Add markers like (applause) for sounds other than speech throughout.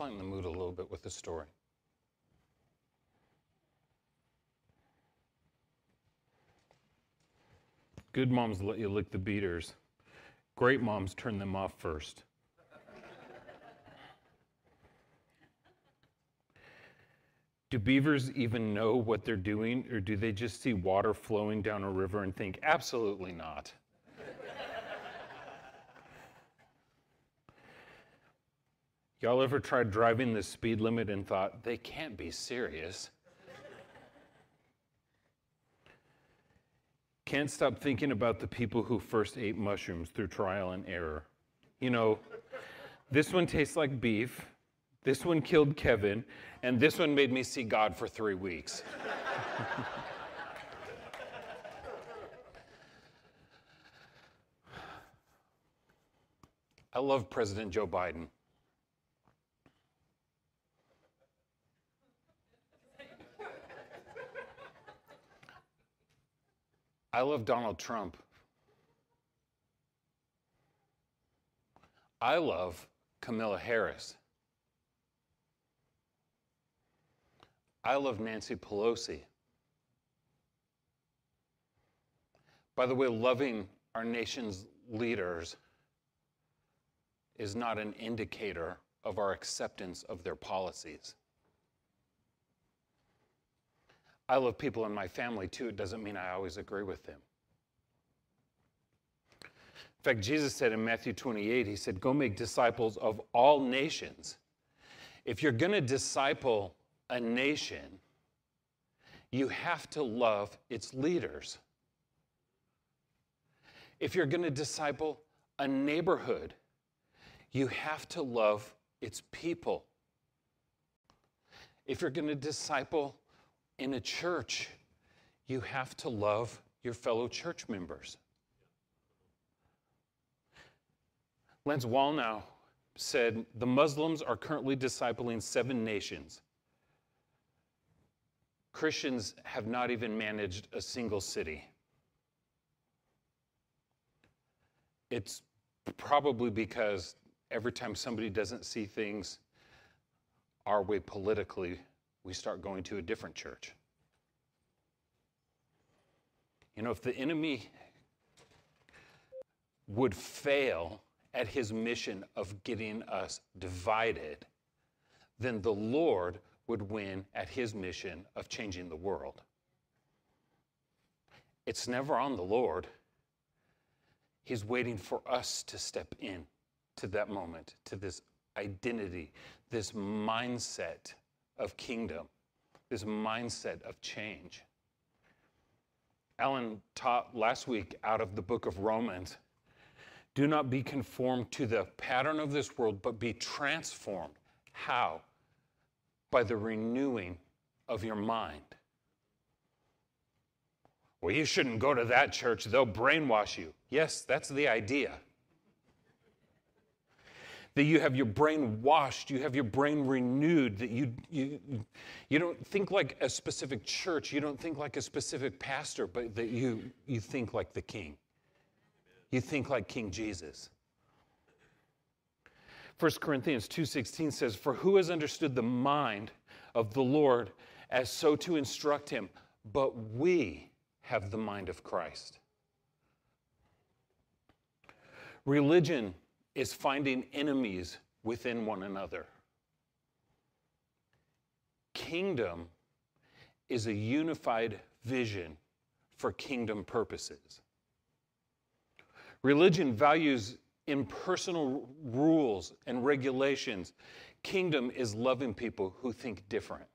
Lighten the mood a little bit with the story. Good moms let you lick the beaters. Great moms turn them off first. Do beavers even know what they're doing, or do they just see water flowing down a river and think, absolutely not? Y'all ever tried driving the speed limit and thought, they can't be serious? Can't stop thinking about the people who first ate mushrooms through trial and error. You know, this one tastes like beef, this one killed Kevin, and this one made me see God for three weeks. (laughs) I love President Joe Biden. I love Donald Trump. I love Kamala Harris. I love Nancy Pelosi. By the way, loving our nation's leaders is not an indicator of our acceptance of their policies. I love people in my family too. It doesn't mean I always agree with them. In fact, Jesus said in Matthew 28, He said, Go make disciples of all nations. If you're going to disciple a nation, you have to love its leaders. If you're going to disciple a neighborhood, you have to love its people. If you're going to disciple in a church, you have to love your fellow church members. Lance Wallnau said the Muslims are currently discipling seven nations. Christians have not even managed a single city. It's probably because every time somebody doesn't see things our way politically, we start going to a different church. You know, if the enemy would fail at his mission of getting us divided, then the Lord would win at his mission of changing the world. It's never on the Lord. He's waiting for us to step in to that moment, to this identity, this mindset of kingdom, this mindset of change. Alan taught last week out of the book of Romans do not be conformed to the pattern of this world, but be transformed. How? By the renewing of your mind. Well, you shouldn't go to that church, they'll brainwash you. Yes, that's the idea that you have your brain washed, you have your brain renewed, that you, you, you don't think like a specific church, you don't think like a specific pastor, but that you, you think like the king. You think like King Jesus. 1 Corinthians 2:16 says, "For who has understood the mind of the Lord as so to instruct him? But we have the mind of Christ." Religion is finding enemies within one another. Kingdom is a unified vision for kingdom purposes. Religion values impersonal rules and regulations. Kingdom is loving people who think different.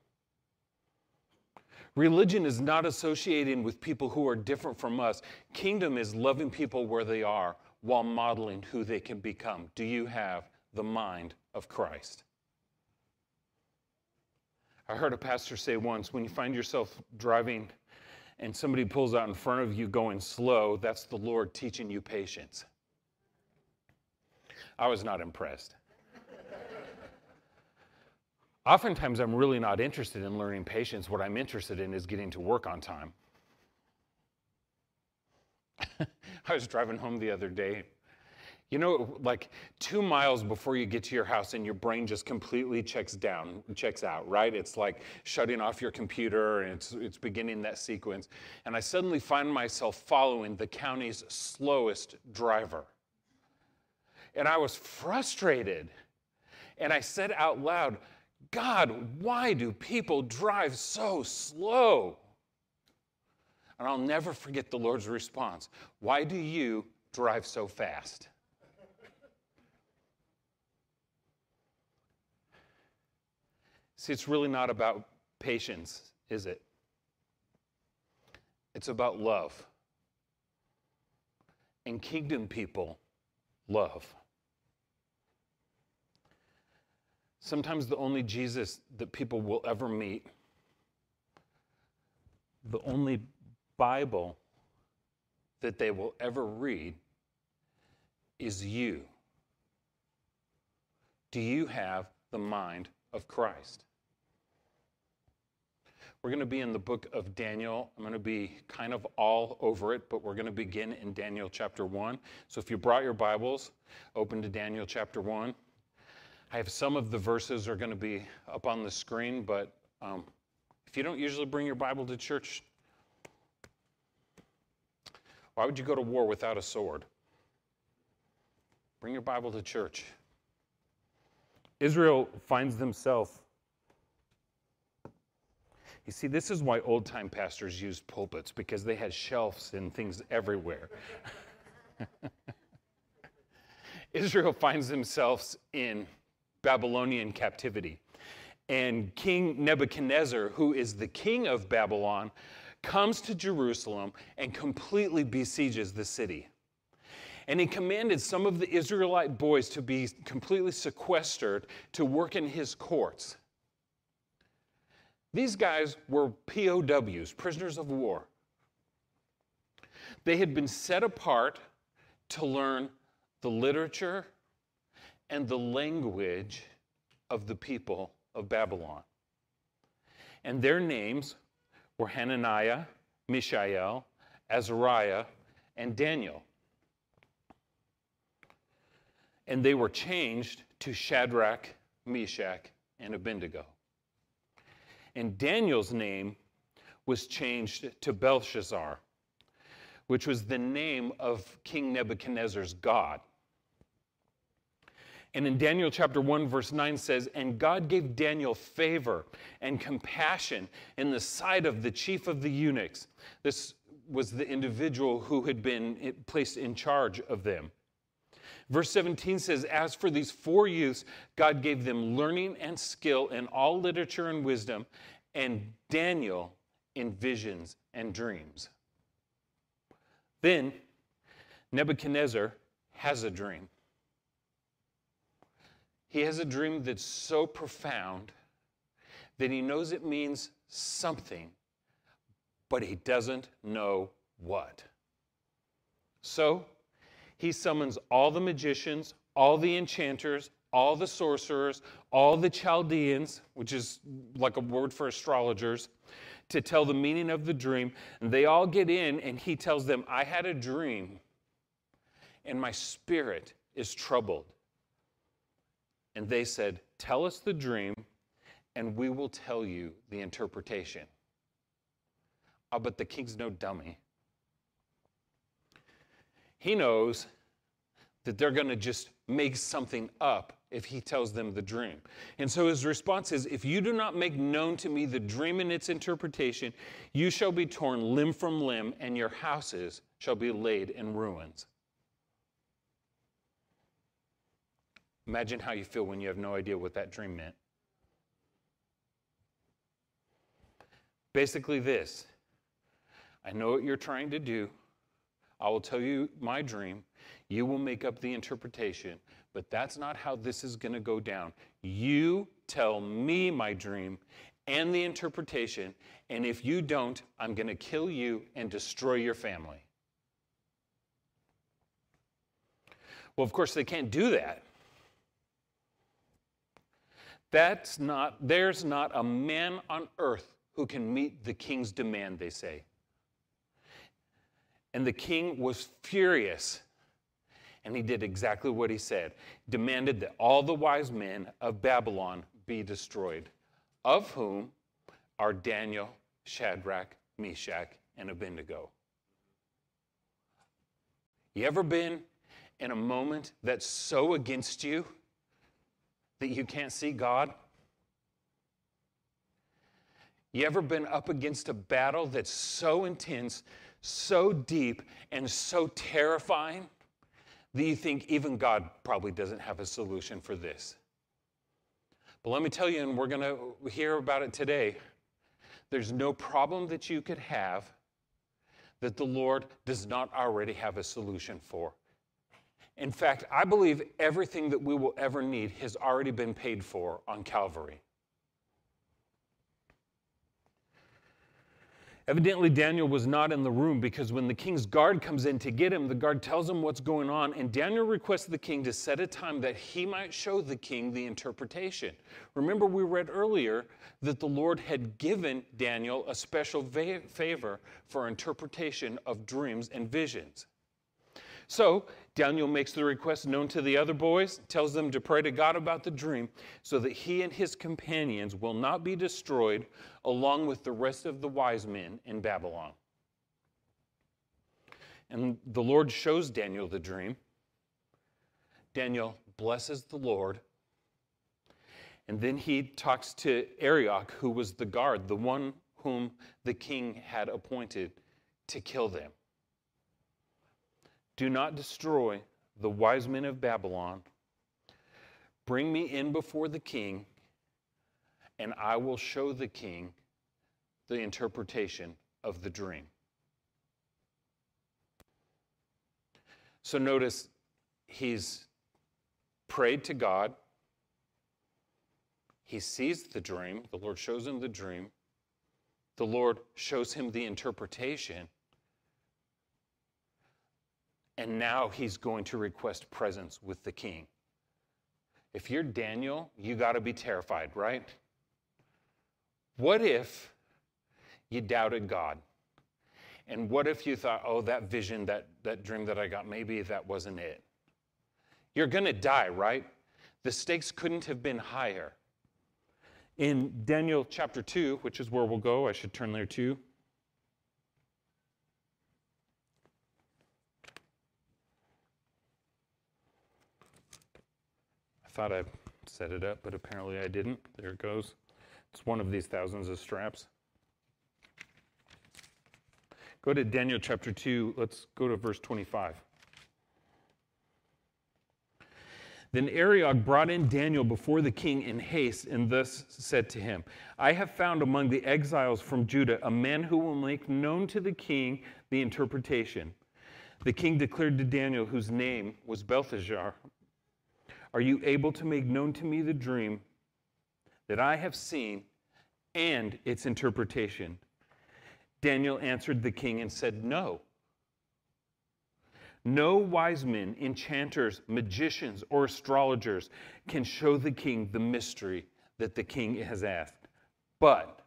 Religion is not associating with people who are different from us. Kingdom is loving people where they are while modeling who they can become? Do you have the mind of Christ? I heard a pastor say once when you find yourself driving and somebody pulls out in front of you going slow, that's the Lord teaching you patience. I was not impressed. (laughs) Oftentimes, I'm really not interested in learning patience. What I'm interested in is getting to work on time. (laughs) I was driving home the other day. You know, like two miles before you get to your house and your brain just completely checks down, checks out, right? It's like shutting off your computer and it's, it's beginning that sequence. And I suddenly find myself following the county's slowest driver. And I was frustrated. And I said out loud, God, why do people drive so slow? And I'll never forget the Lord's response Why do you drive so fast? See, it's really not about patience, is it? It's about love. And kingdom people love. Sometimes the only Jesus that people will ever meet, the only Bible that they will ever read is you. Do you have the mind of Christ? We're going to be in the book of Daniel. I'm going to be kind of all over it, but we're going to begin in Daniel chapter 1. So if you brought your Bibles, open to Daniel chapter 1. I have some of the verses are going to be up on the screen, but um, if you don't usually bring your Bible to church, why would you go to war without a sword? Bring your Bible to church. Israel finds themselves you see, this is why old time pastors used pulpits, because they had shelves and things everywhere. (laughs) Israel finds themselves in Babylonian captivity. And King Nebuchadnezzar, who is the king of Babylon, comes to Jerusalem and completely besieges the city. And he commanded some of the Israelite boys to be completely sequestered to work in his courts. These guys were POWs, prisoners of war. They had been set apart to learn the literature and the language of the people of Babylon. And their names were Hananiah, Mishael, Azariah, and Daniel. And they were changed to Shadrach, Meshach, and Abednego. And Daniel's name was changed to Belshazzar, which was the name of King Nebuchadnezzar's God. And in Daniel chapter 1, verse 9 says, And God gave Daniel favor and compassion in the sight of the chief of the eunuchs. This was the individual who had been placed in charge of them. Verse 17 says, As for these four youths, God gave them learning and skill in all literature and wisdom, and Daniel in visions and dreams. Then Nebuchadnezzar has a dream. He has a dream that's so profound that he knows it means something, but he doesn't know what. So he summons all the magicians, all the enchanters, all the sorcerers, all the Chaldeans, which is like a word for astrologers, to tell the meaning of the dream. And they all get in, and he tells them, I had a dream, and my spirit is troubled. And they said, Tell us the dream, and we will tell you the interpretation. Oh, but the king's no dummy. He knows that they're going to just make something up if he tells them the dream. And so his response is If you do not make known to me the dream and its interpretation, you shall be torn limb from limb, and your houses shall be laid in ruins. Imagine how you feel when you have no idea what that dream meant. Basically, this I know what you're trying to do. I will tell you my dream. You will make up the interpretation, but that's not how this is going to go down. You tell me my dream and the interpretation, and if you don't, I'm going to kill you and destroy your family. Well, of course, they can't do that. That's not, there's not a man on earth who can meet the king's demand, they say. And the king was furious. And he did exactly what he said demanded that all the wise men of Babylon be destroyed, of whom are Daniel, Shadrach, Meshach, and Abednego. You ever been in a moment that's so against you that you can't see God? You ever been up against a battle that's so intense, so deep, and so terrifying that you think even God probably doesn't have a solution for this? But let me tell you, and we're going to hear about it today, there's no problem that you could have that the Lord does not already have a solution for. In fact, I believe everything that we will ever need has already been paid for on Calvary. Evidently, Daniel was not in the room because when the king's guard comes in to get him, the guard tells him what's going on, and Daniel requests the king to set a time that he might show the king the interpretation. Remember, we read earlier that the Lord had given Daniel a special favor for interpretation of dreams and visions. So Daniel makes the request known to the other boys, tells them to pray to God about the dream so that he and his companions will not be destroyed along with the rest of the wise men in Babylon. And the Lord shows Daniel the dream. Daniel blesses the Lord. And then he talks to Arioch, who was the guard, the one whom the king had appointed to kill them. Do not destroy the wise men of Babylon. Bring me in before the king, and I will show the king the interpretation of the dream. So notice he's prayed to God. He sees the dream. The Lord shows him the dream. The Lord shows him the interpretation. And now he's going to request presence with the king. If you're Daniel, you got to be terrified, right? What if you doubted God? And what if you thought, oh, that vision, that, that dream that I got, maybe that wasn't it? You're going to die, right? The stakes couldn't have been higher. In Daniel chapter 2, which is where we'll go, I should turn there too. Thought I set it up, but apparently I didn't. There it goes. It's one of these thousands of straps. Go to Daniel chapter 2. Let's go to verse 25. Then Arioch brought in Daniel before the king in haste and thus said to him, I have found among the exiles from Judah a man who will make known to the king the interpretation. The king declared to Daniel, whose name was Belteshazzar, are you able to make known to me the dream that I have seen and its interpretation? Daniel answered the king and said, No. No wise men, enchanters, magicians, or astrologers can show the king the mystery that the king has asked. But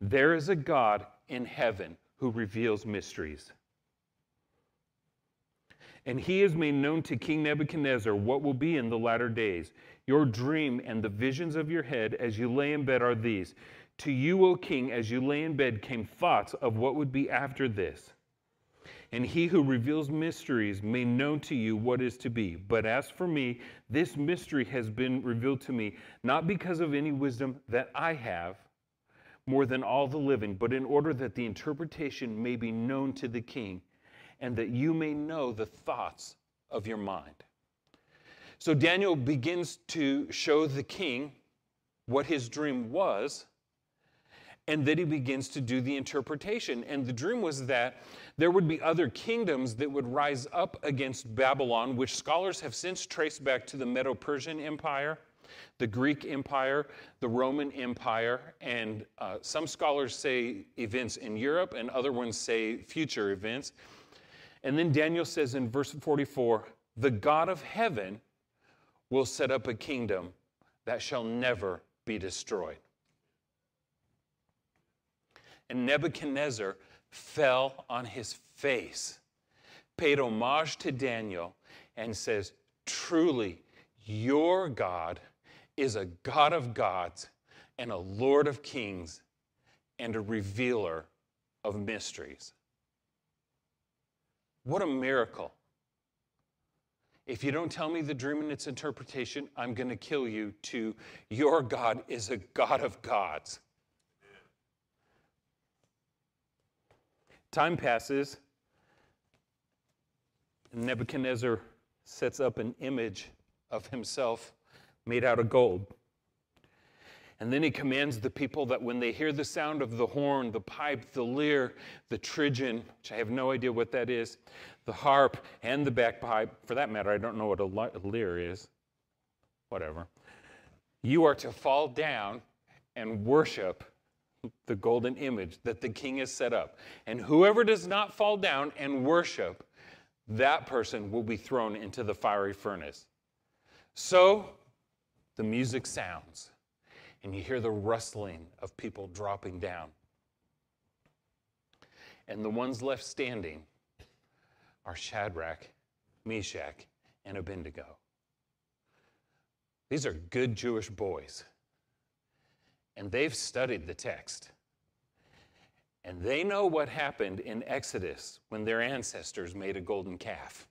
there is a God in heaven who reveals mysteries. And he has made known to King Nebuchadnezzar what will be in the latter days. Your dream and the visions of your head as you lay in bed are these. To you, O king, as you lay in bed, came thoughts of what would be after this. And he who reveals mysteries made known to you what is to be. But as for me, this mystery has been revealed to me, not because of any wisdom that I have more than all the living, but in order that the interpretation may be known to the king and that you may know the thoughts of your mind. So Daniel begins to show the king what his dream was, and then he begins to do the interpretation. And the dream was that there would be other kingdoms that would rise up against Babylon, which scholars have since traced back to the Medo Persian Empire, the Greek Empire, the Roman Empire, and uh, some scholars say events in Europe, and other ones say future events. And then Daniel says in verse 44 the God of heaven will set up a kingdom that shall never be destroyed. And Nebuchadnezzar fell on his face, paid homage to Daniel, and says, Truly, your God is a God of gods and a Lord of kings and a revealer of mysteries. What a miracle. If you don't tell me the dream and its interpretation, I'm going to kill you. To your God is a God of gods. Time passes. Nebuchadnezzar sets up an image of himself made out of gold. And then he commands the people that when they hear the sound of the horn, the pipe, the lyre, the trigon, which I have no idea what that is, the harp, and the bagpipe, for that matter, I don't know what a lyre is, whatever, you are to fall down and worship the golden image that the king has set up. And whoever does not fall down and worship, that person will be thrown into the fiery furnace. So the music sounds, and you hear the rustling of people dropping down. And the ones left standing are Shadrach, Meshach, and Abednego. These are good Jewish boys, and they've studied the text. And they know what happened in Exodus when their ancestors made a golden calf.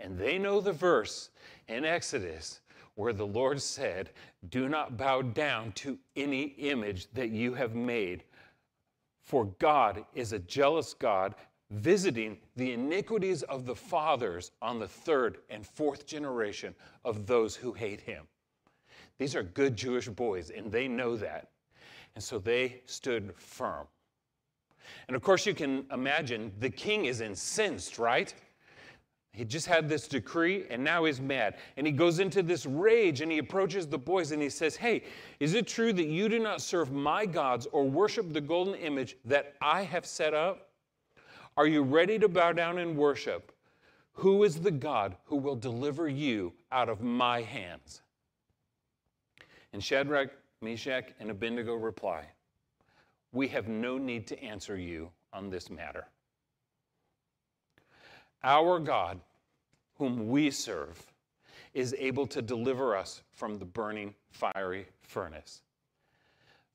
And they know the verse in Exodus where the Lord said, Do not bow down to any image that you have made, for God is a jealous God, visiting the iniquities of the fathers on the third and fourth generation of those who hate him. These are good Jewish boys, and they know that. And so they stood firm. And of course, you can imagine the king is incensed, right? He just had this decree and now he's mad. And he goes into this rage and he approaches the boys and he says, Hey, is it true that you do not serve my gods or worship the golden image that I have set up? Are you ready to bow down and worship? Who is the God who will deliver you out of my hands? And Shadrach, Meshach, and Abednego reply, We have no need to answer you on this matter. Our God, whom we serve, is able to deliver us from the burning fiery furnace.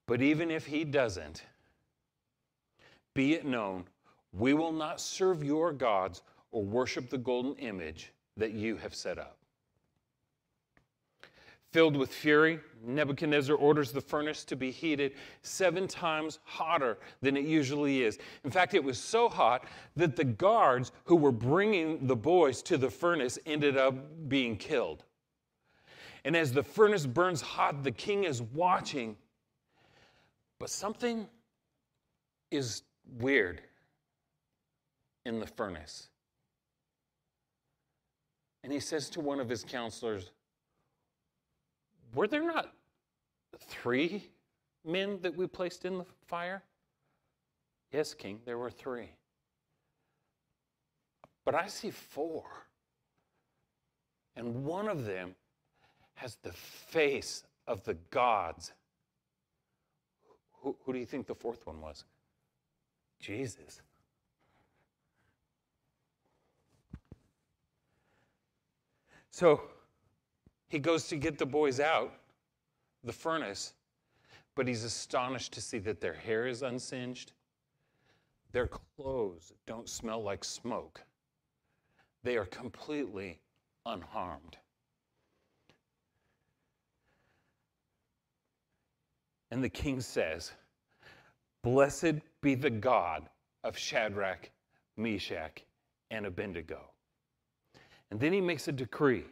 But even if he doesn't, be it known, we will not serve your gods or worship the golden image that you have set up. Filled with fury, Nebuchadnezzar orders the furnace to be heated seven times hotter than it usually is. In fact, it was so hot that the guards who were bringing the boys to the furnace ended up being killed. And as the furnace burns hot, the king is watching. But something is weird in the furnace. And he says to one of his counselors, were there not three men that we placed in the fire? Yes, King, there were three. But I see four. And one of them has the face of the gods. Who, who do you think the fourth one was? Jesus. So, he goes to get the boys out, the furnace, but he's astonished to see that their hair is unsinged. Their clothes don't smell like smoke. They are completely unharmed. And the king says, Blessed be the God of Shadrach, Meshach, and Abednego. And then he makes a decree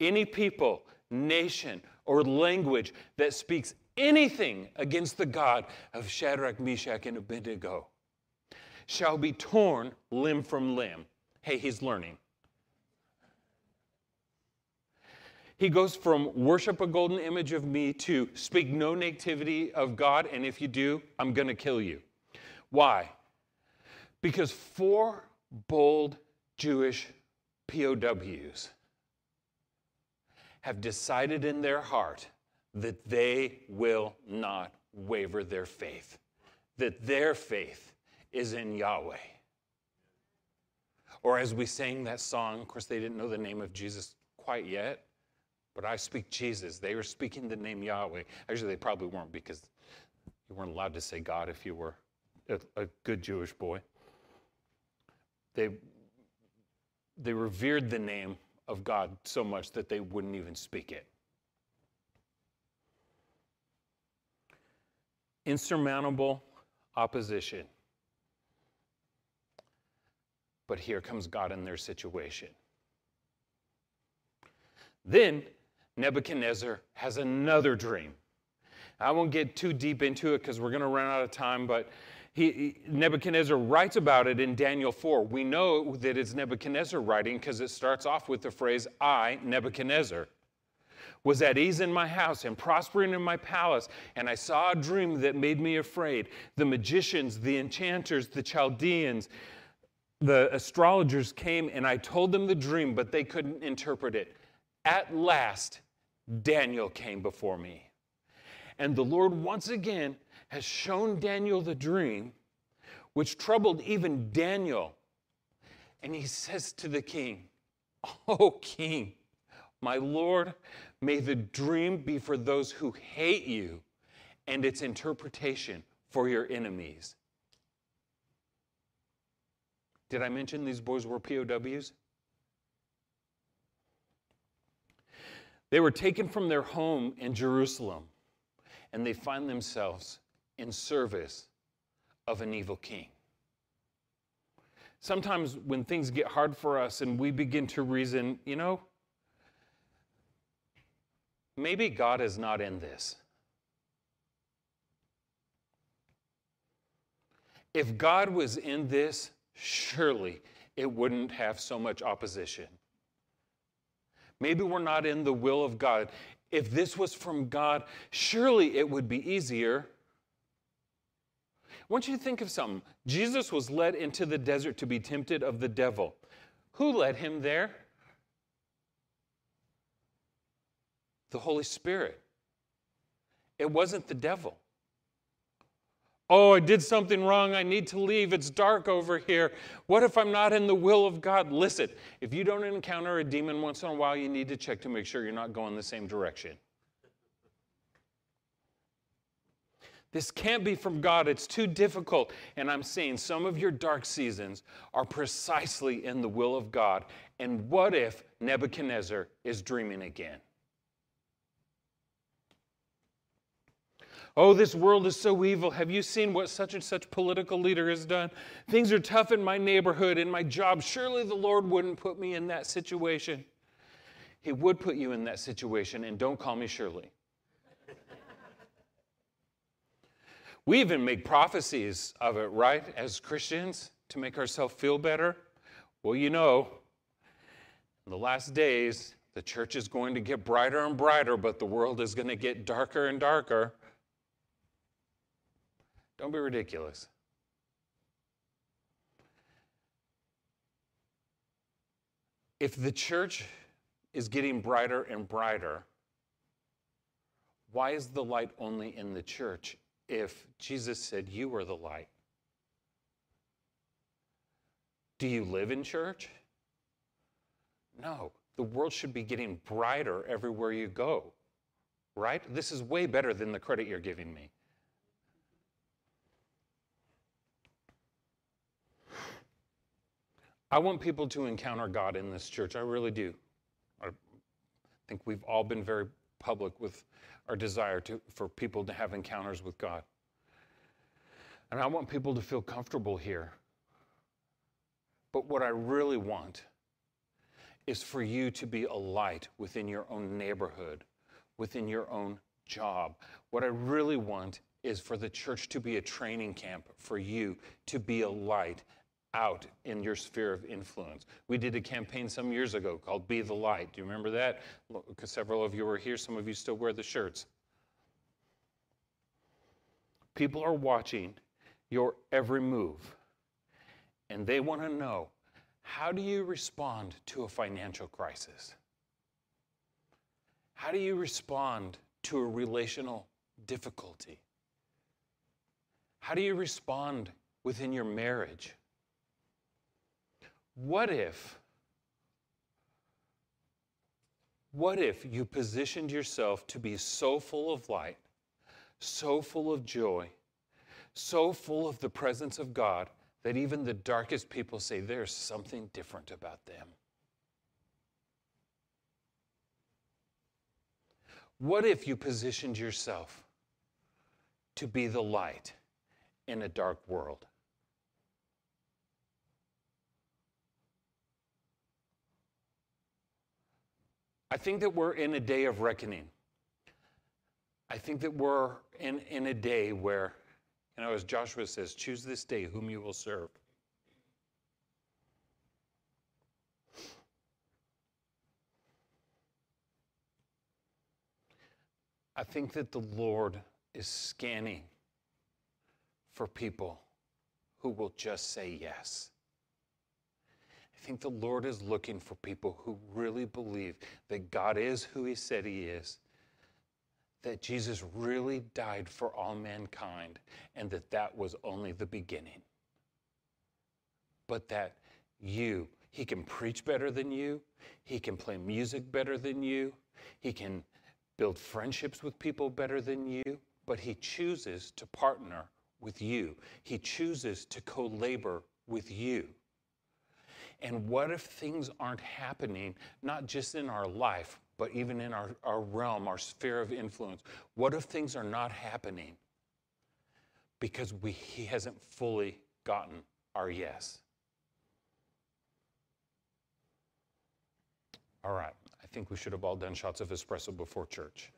any people, nation, or language that speaks anything against the God of Shadrach, Meshach, and Abednego shall be torn limb from limb. Hey, he's learning. He goes from worship a golden image of me to speak no nativity of God, and if you do, I'm going to kill you. Why? Because four bold Jewish POWs have decided in their heart that they will not waver their faith, that their faith is in Yahweh. Or as we sang that song, of course, they didn't know the name of Jesus quite yet, but I speak Jesus. They were speaking the name Yahweh. Actually, they probably weren't because you weren't allowed to say God if you were a, a good Jewish boy. They, they revered the name of God so much that they wouldn't even speak it. Insurmountable opposition. But here comes God in their situation. Then Nebuchadnezzar has another dream. I won't get too deep into it because we're going to run out of time, but he, Nebuchadnezzar writes about it in Daniel 4. We know that it's Nebuchadnezzar writing because it starts off with the phrase, I, Nebuchadnezzar, was at ease in my house and prospering in my palace, and I saw a dream that made me afraid. The magicians, the enchanters, the Chaldeans, the astrologers came, and I told them the dream, but they couldn't interpret it. At last, Daniel came before me. And the Lord once again has shown Daniel the dream, which troubled even Daniel. And he says to the king, Oh, king, my Lord, may the dream be for those who hate you and its interpretation for your enemies. Did I mention these boys were POWs? They were taken from their home in Jerusalem and they find themselves in service of an evil king. Sometimes when things get hard for us and we begin to reason, you know, maybe God is not in this. If God was in this, surely it wouldn't have so much opposition. Maybe we're not in the will of God. If this was from God, surely it would be easier. Want you to think of something. Jesus was led into the desert to be tempted of the devil. Who led him there? The Holy Spirit. It wasn't the devil. Oh, I did something wrong. I need to leave. It's dark over here. What if I'm not in the will of God? Listen, if you don't encounter a demon once in a while, you need to check to make sure you're not going the same direction. This can't be from God. It's too difficult. And I'm saying some of your dark seasons are precisely in the will of God. And what if Nebuchadnezzar is dreaming again? Oh, this world is so evil. Have you seen what such and such political leader has done? Things are tough in my neighborhood, in my job. Surely the Lord wouldn't put me in that situation. He would put you in that situation, and don't call me Shirley. We even make prophecies of it, right, as Christians, to make ourselves feel better. Well, you know, in the last days, the church is going to get brighter and brighter, but the world is going to get darker and darker. Don't be ridiculous. If the church is getting brighter and brighter, why is the light only in the church if Jesus said you are the light? Do you live in church? No. The world should be getting brighter everywhere you go, right? This is way better than the credit you're giving me. I want people to encounter God in this church. I really do. I think we've all been very public with our desire to, for people to have encounters with God. And I want people to feel comfortable here. But what I really want is for you to be a light within your own neighborhood, within your own job. What I really want is for the church to be a training camp for you to be a light out in your sphere of influence. We did a campaign some years ago called Be the Light. Do you remember that? Because several of you were here, some of you still wear the shirts. People are watching your every move, and they want to know how do you respond to a financial crisis? How do you respond to a relational difficulty? How do you respond within your marriage? What if? What if you positioned yourself to be so full of light, so full of joy, so full of the presence of God that even the darkest people say there's something different about them? What if you positioned yourself to be the light in a dark world? I think that we're in a day of reckoning. I think that we're in, in a day where, you know, as Joshua says, choose this day whom you will serve. I think that the Lord is scanning for people who will just say yes. I think the Lord is looking for people who really believe that God is who He said He is, that Jesus really died for all mankind, and that that was only the beginning. But that you, He can preach better than you, He can play music better than you, He can build friendships with people better than you, but He chooses to partner with you. He chooses to co labor with you. And what if things aren't happening, not just in our life, but even in our, our realm, our sphere of influence? What if things are not happening because we, he hasn't fully gotten our yes? All right, I think we should have all done shots of espresso before church.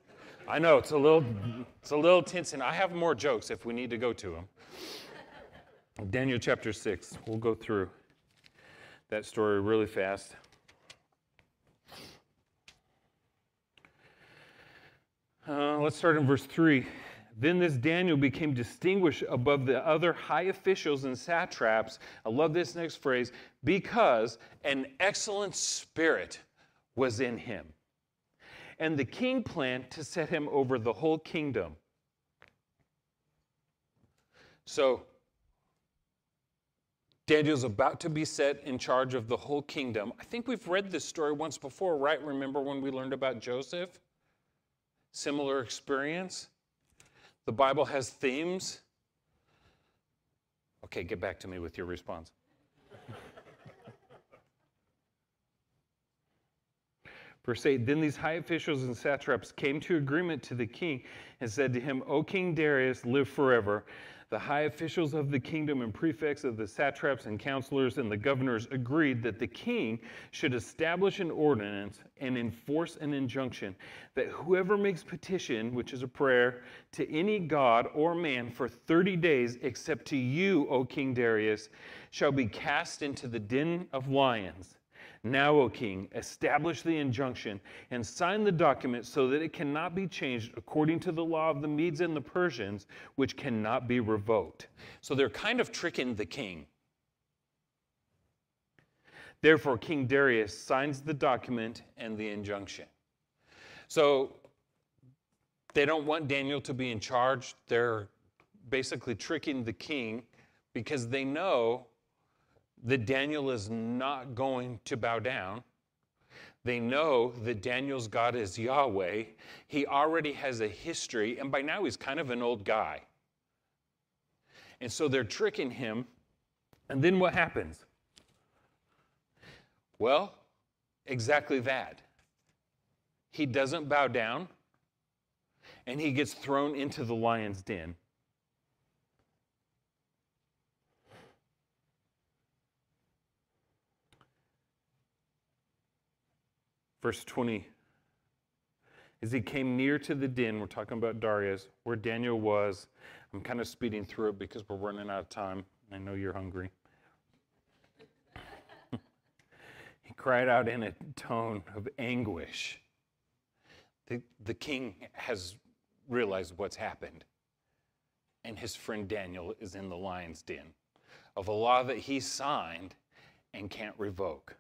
I know it's a little, it's a little tense, and I have more jokes if we need to go to them. Daniel chapter six. We'll go through that story really fast. Uh, let's start in verse 3. Then this Daniel became distinguished above the other high officials and satraps. I love this next phrase because an excellent spirit was in him. And the king planned to set him over the whole kingdom. So, Daniel's about to be set in charge of the whole kingdom. I think we've read this story once before, right? Remember when we learned about Joseph? Similar experience. The Bible has themes. Okay, get back to me with your response. (laughs) Verse 8 Then these high officials and satraps came to agreement to the king and said to him, O King Darius, live forever. The high officials of the kingdom and prefects of the satraps and counselors and the governors agreed that the king should establish an ordinance and enforce an injunction that whoever makes petition, which is a prayer, to any god or man for 30 days, except to you, O King Darius, shall be cast into the den of lions. Now, O king, establish the injunction and sign the document so that it cannot be changed according to the law of the Medes and the Persians, which cannot be revoked. So they're kind of tricking the king. Therefore, King Darius signs the document and the injunction. So they don't want Daniel to be in charge. They're basically tricking the king because they know that Daniel is not going to bow down. They know that Daniel's God is Yahweh. He already has a history, and by now he's kind of an old guy. And so they're tricking him. And then what happens? Well, exactly that. He doesn't bow down, and he gets thrown into the lion's den. Verse 20. As he came near to the den, we're talking about Darius, where Daniel was. I'm kind of speeding through it because we're running out of time. I know you're hungry. (laughs) he cried out in a tone of anguish. The, the king has realized what's happened, and his friend Daniel is in the lion's den of a law that he signed and can't revoke.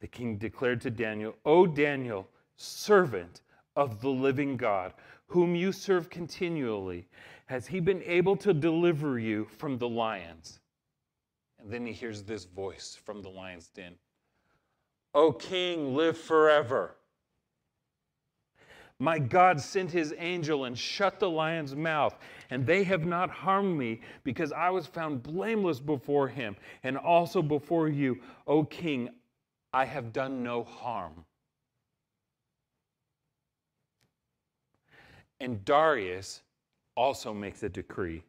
The king declared to Daniel, O Daniel, servant of the living God, whom you serve continually, has he been able to deliver you from the lions? And then he hears this voice from the lion's den O king, live forever. My God sent his angel and shut the lion's mouth, and they have not harmed me, because I was found blameless before him, and also before you, O king. I have done no harm. And Darius also makes a decree.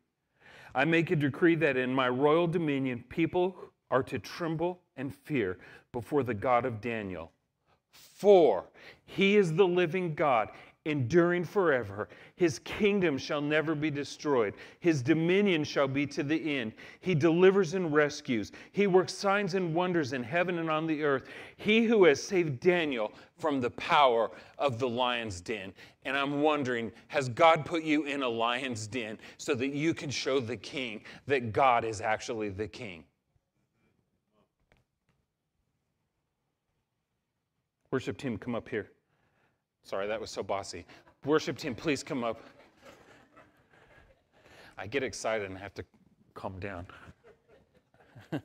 I make a decree that in my royal dominion, people are to tremble and fear before the God of Daniel. For he is the living God, enduring forever. His kingdom shall never be destroyed. His dominion shall be to the end. He delivers and rescues. He works signs and wonders in heaven and on the earth. He who has saved Daniel from the power of the lion's den. And I'm wondering, has God put you in a lion's den so that you can show the king that God is actually the king? Worship team, come up here. Sorry, that was so bossy. Worship team, please come up. I get excited and have to calm down. (laughs)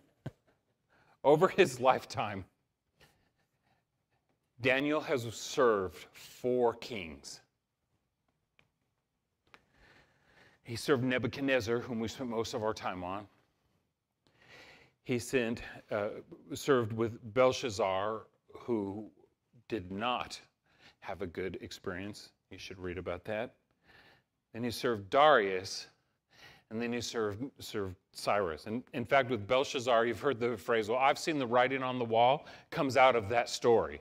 Over his lifetime, Daniel has served four kings. He served Nebuchadnezzar, whom we spent most of our time on. He sent, uh, served with Belshazzar, who did not have a good experience. You should read about that. Then he served Darius, and then he served, served Cyrus. And in fact, with Belshazzar, you've heard the phrase, well, I've seen the writing on the wall, comes out of that story.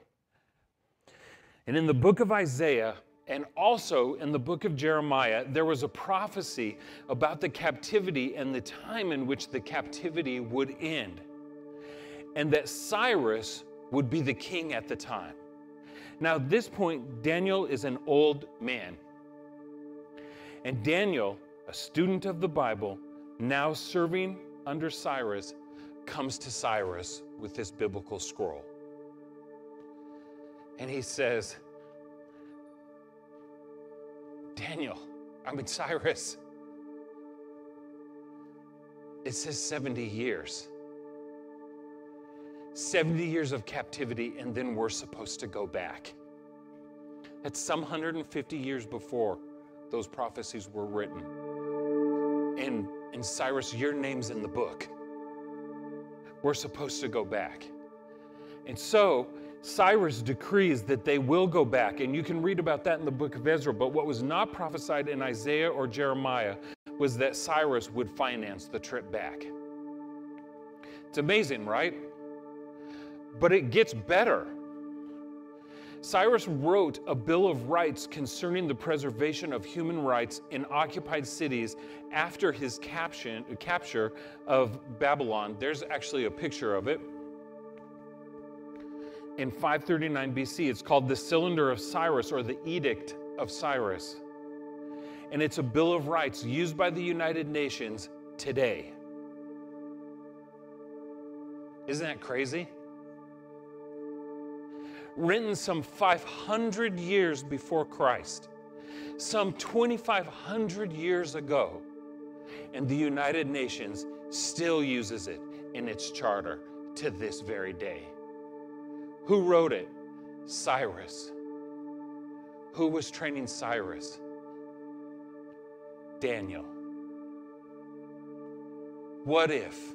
And in the book of Isaiah, and also in the book of Jeremiah, there was a prophecy about the captivity and the time in which the captivity would end, and that Cyrus would be the king at the time. Now, at this point, Daniel is an old man. And Daniel, a student of the Bible, now serving under Cyrus, comes to Cyrus with this biblical scroll. And he says, Daniel, I mean, Cyrus, it says 70 years. 70 years of captivity, and then we're supposed to go back. That's some 150 years before those prophecies were written. And, and Cyrus, your name's in the book. We're supposed to go back. And so, Cyrus decrees that they will go back, and you can read about that in the book of Ezra. But what was not prophesied in Isaiah or Jeremiah was that Cyrus would finance the trip back. It's amazing, right? But it gets better. Cyrus wrote a Bill of Rights concerning the preservation of human rights in occupied cities after his capture of Babylon. There's actually a picture of it. In 539 BC, it's called the Cylinder of Cyrus or the Edict of Cyrus. And it's a Bill of Rights used by the United Nations today. Isn't that crazy? Written some 500 years before Christ, some 2,500 years ago. And the United Nations still uses it in its charter to this very day. Who wrote it? Cyrus. Who was training Cyrus? Daniel. What if?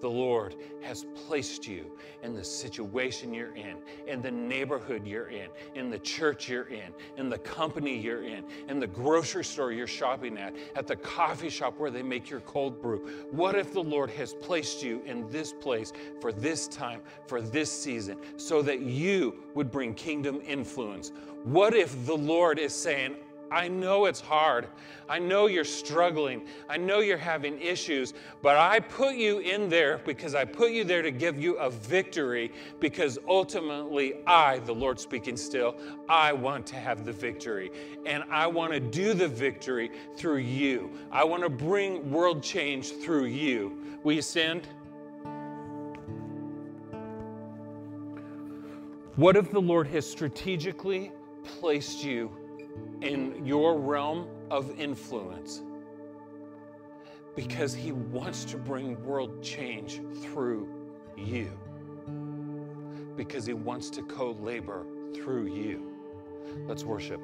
The Lord has placed you in the situation you're in, in the neighborhood you're in, in the church you're in, in the company you're in, in the grocery store you're shopping at, at the coffee shop where they make your cold brew. What if the Lord has placed you in this place for this time, for this season, so that you would bring kingdom influence? What if the Lord is saying, I know it's hard. I know you're struggling. I know you're having issues, but I put you in there because I put you there to give you a victory because ultimately I, the Lord speaking still, I want to have the victory. And I want to do the victory through you. I want to bring world change through you. Will you send? What if the Lord has strategically placed you in your realm of influence because He wants to bring world change through you. Because He wants to co labor through you. Let's worship.